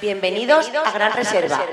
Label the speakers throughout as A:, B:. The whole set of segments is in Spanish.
A: Bienvenidos a Gran Reserva.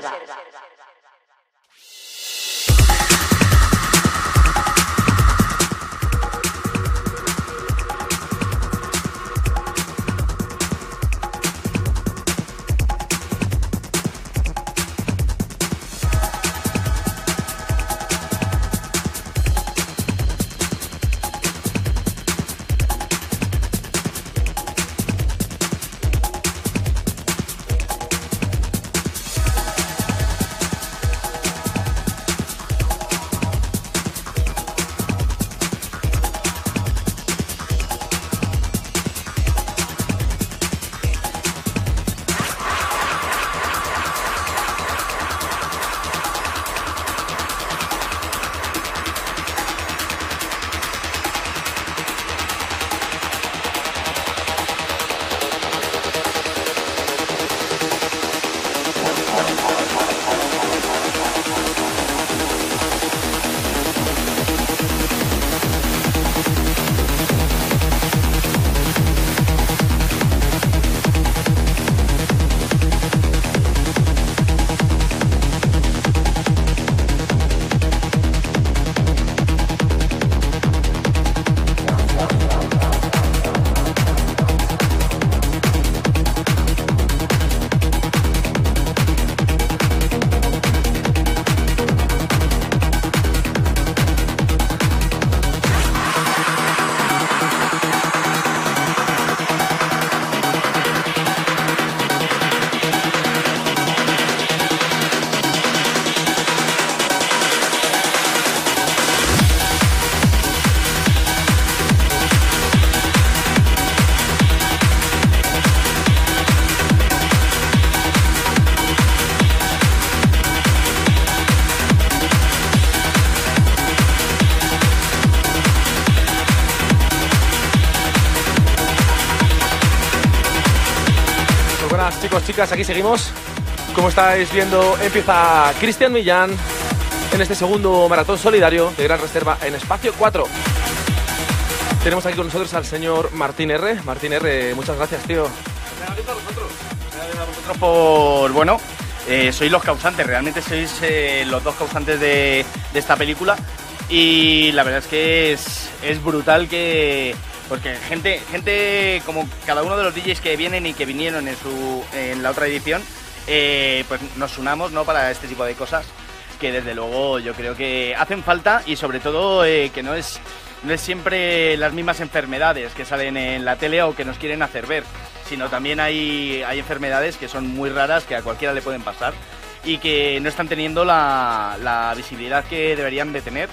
B: Aquí seguimos. Como estáis viendo, empieza Cristian Millán en este segundo maratón solidario de Gran Reserva en Espacio 4. Tenemos aquí con nosotros al señor Martín R. Martín R, muchas gracias, tío.
C: Gracias a vosotros. A vosotros por, bueno, eh, sois los causantes, realmente sois eh, los dos causantes de, de, esta película. Y la verdad es que es, es brutal que, porque gente, gente como cada uno de los DJs que vienen y que vinieron en, su, en la otra edición, eh, pues nos unamos ¿no? para este tipo de cosas que desde luego yo creo que hacen falta y sobre todo eh, que no es, no es siempre las mismas enfermedades que salen en la tele o que nos quieren hacer ver, sino también hay, hay enfermedades que son muy raras que a cualquiera le pueden pasar y que no están teniendo la, la visibilidad que deberían de tener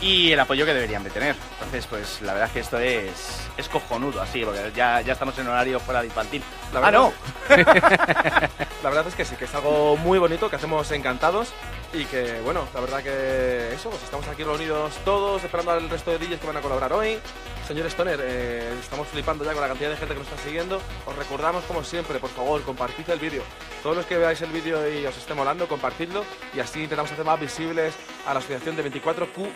C: y el apoyo que deberían de tener. Entonces, pues la verdad es que esto es, es cojonudo, así, porque ya, ya estamos en horario fuera de infantil.
B: La
C: ¡Ah, no!
B: la verdad es que sí, que es algo muy bonito, que hacemos encantados y que, bueno, la verdad que eso, pues estamos aquí reunidos todos, esperando al resto de DJs que van a colaborar hoy. Señor Stoner, eh, estamos flipando ya con la cantidad de gente que nos está siguiendo. Os recordamos, como siempre, por favor, compartid el vídeo. Todos los que veáis el vídeo y os esté molando, compartidlo y así intentamos hacer más visibles a la asociación de 24Q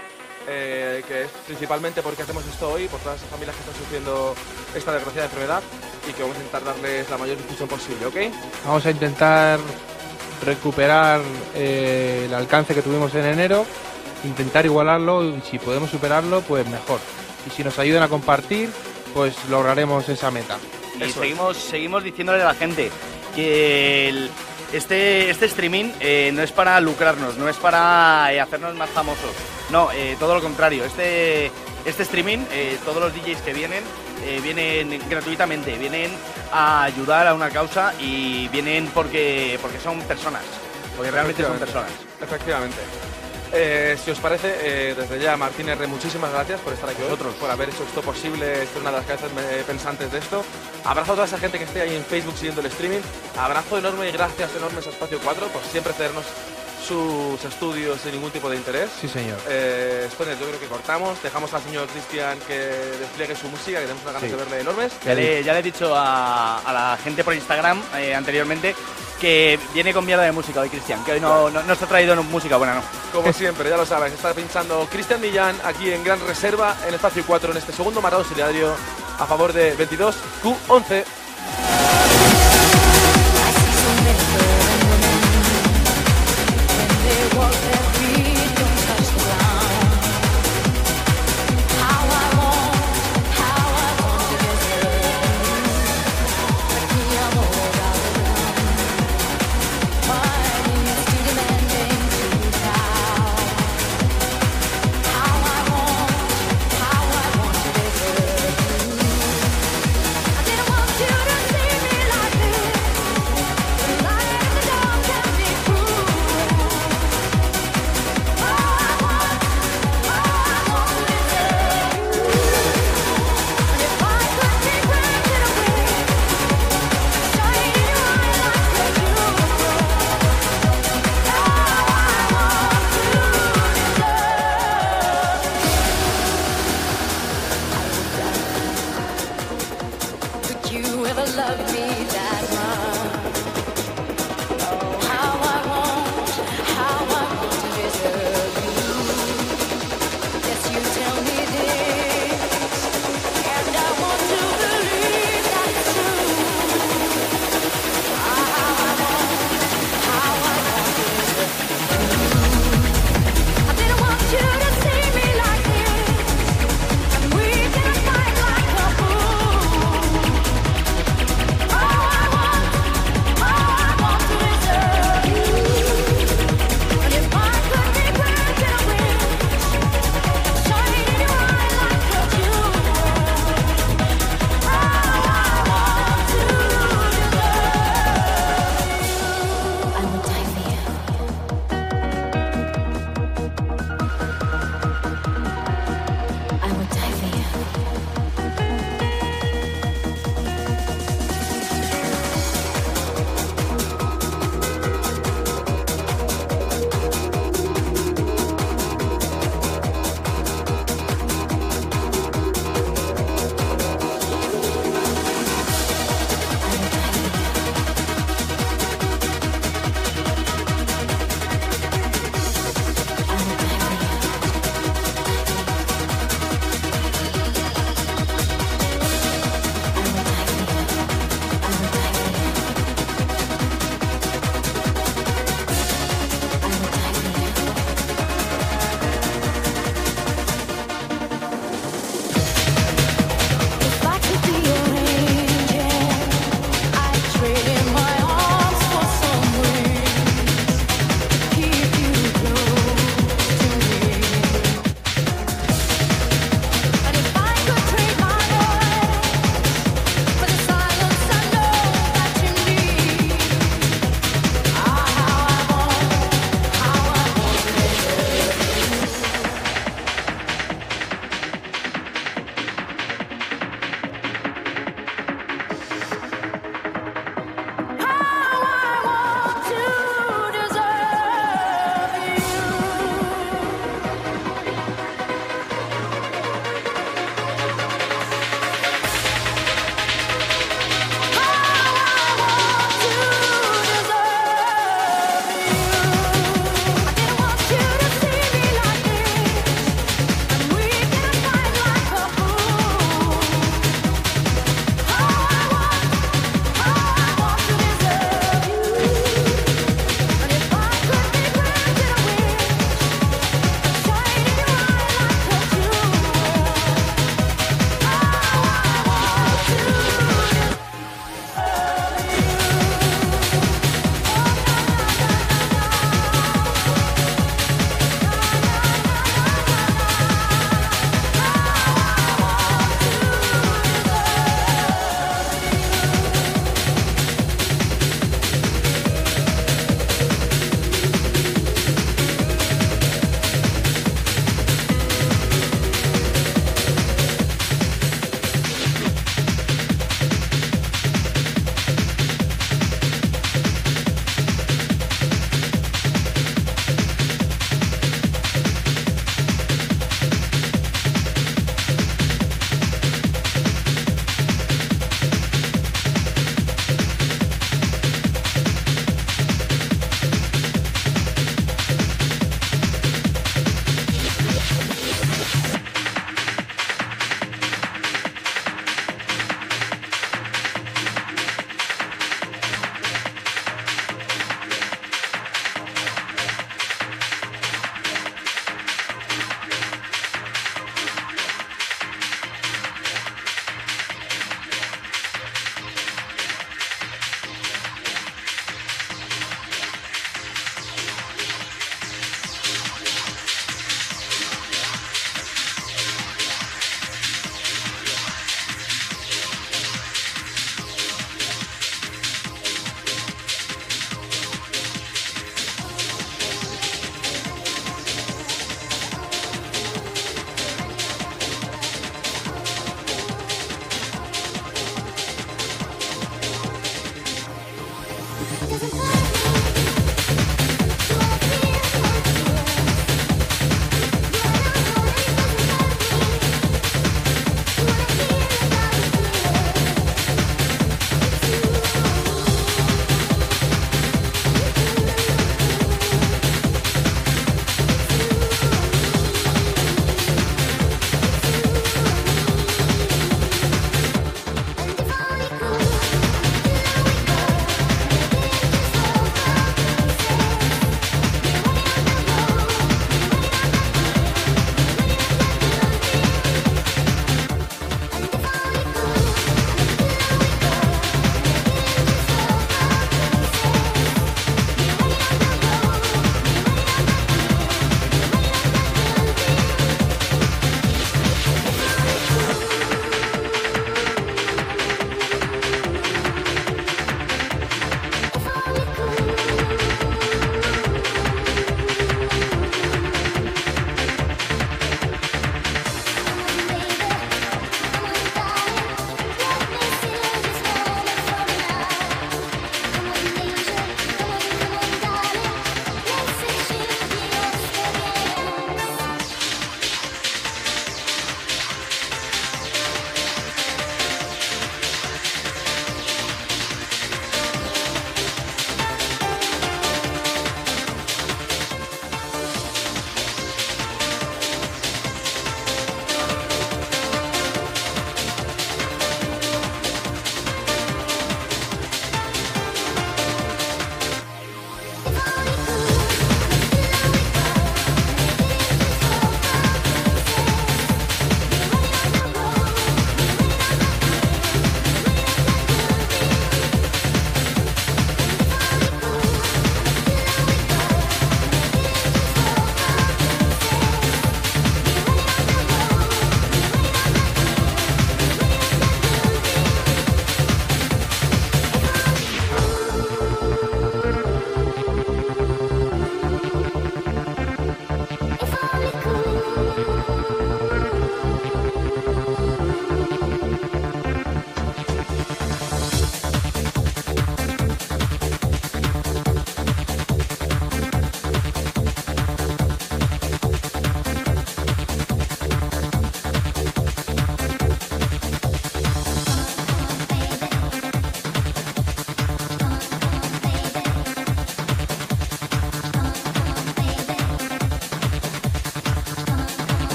B: eh, que es principalmente porque hacemos esto hoy, por todas las familias que están sufriendo esta desgraciada enfermedad y que vamos a intentar darles la mayor difusión posible, ¿ok?
D: Vamos a intentar recuperar eh, el alcance que tuvimos en enero, intentar igualarlo y si podemos superarlo, pues mejor. Y si nos ayudan a compartir, pues lograremos esa meta.
C: Y seguimos, seguimos diciéndole a la gente que el, este, este streaming eh, no es para lucrarnos, no es para eh, hacernos más famosos. No, eh, todo lo contrario. Este, este streaming, todos los DJs que vienen, vienen gratuitamente, vienen a ayudar a una causa y vienen porque, porque son personas. Porque realmente son personas.
B: Efectivamente. Eh, si os parece, eh, desde ya, Martín R., muchísimas gracias por estar aquí
C: Vosotros.
B: por haber hecho esto posible, esto es una de las cabezas eh, pensantes de esto. Abrazo a toda esa gente que esté ahí en Facebook siguiendo el streaming. Abrazo enorme y gracias enormes a Espacio 4 por siempre cedernos sus estudios sin ningún tipo de interés.
D: Sí, señor.
B: Eh, yo creo que cortamos, dejamos al señor Cristian que despliegue su música, que tenemos una ganas
D: Sí.
B: de verle enormes.
C: Ya le, ya le he dicho a, a la gente por Instagram eh, anteriormente que viene con mierda de música hoy, Cristian, que hoy no, no, no se ha traído música buena, no.
B: Como siempre, ya lo sabes, está pinchando Cristian Millán aquí en Gran Reserva, en Espacio 4, en este segundo maratón solidario a favor de 22Q11.
E: was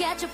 E: catch a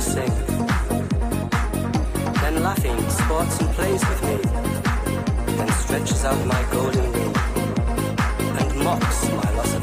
E: sing, then laughing sports and plays with me, then stretches out my golden wing, and mocks my loss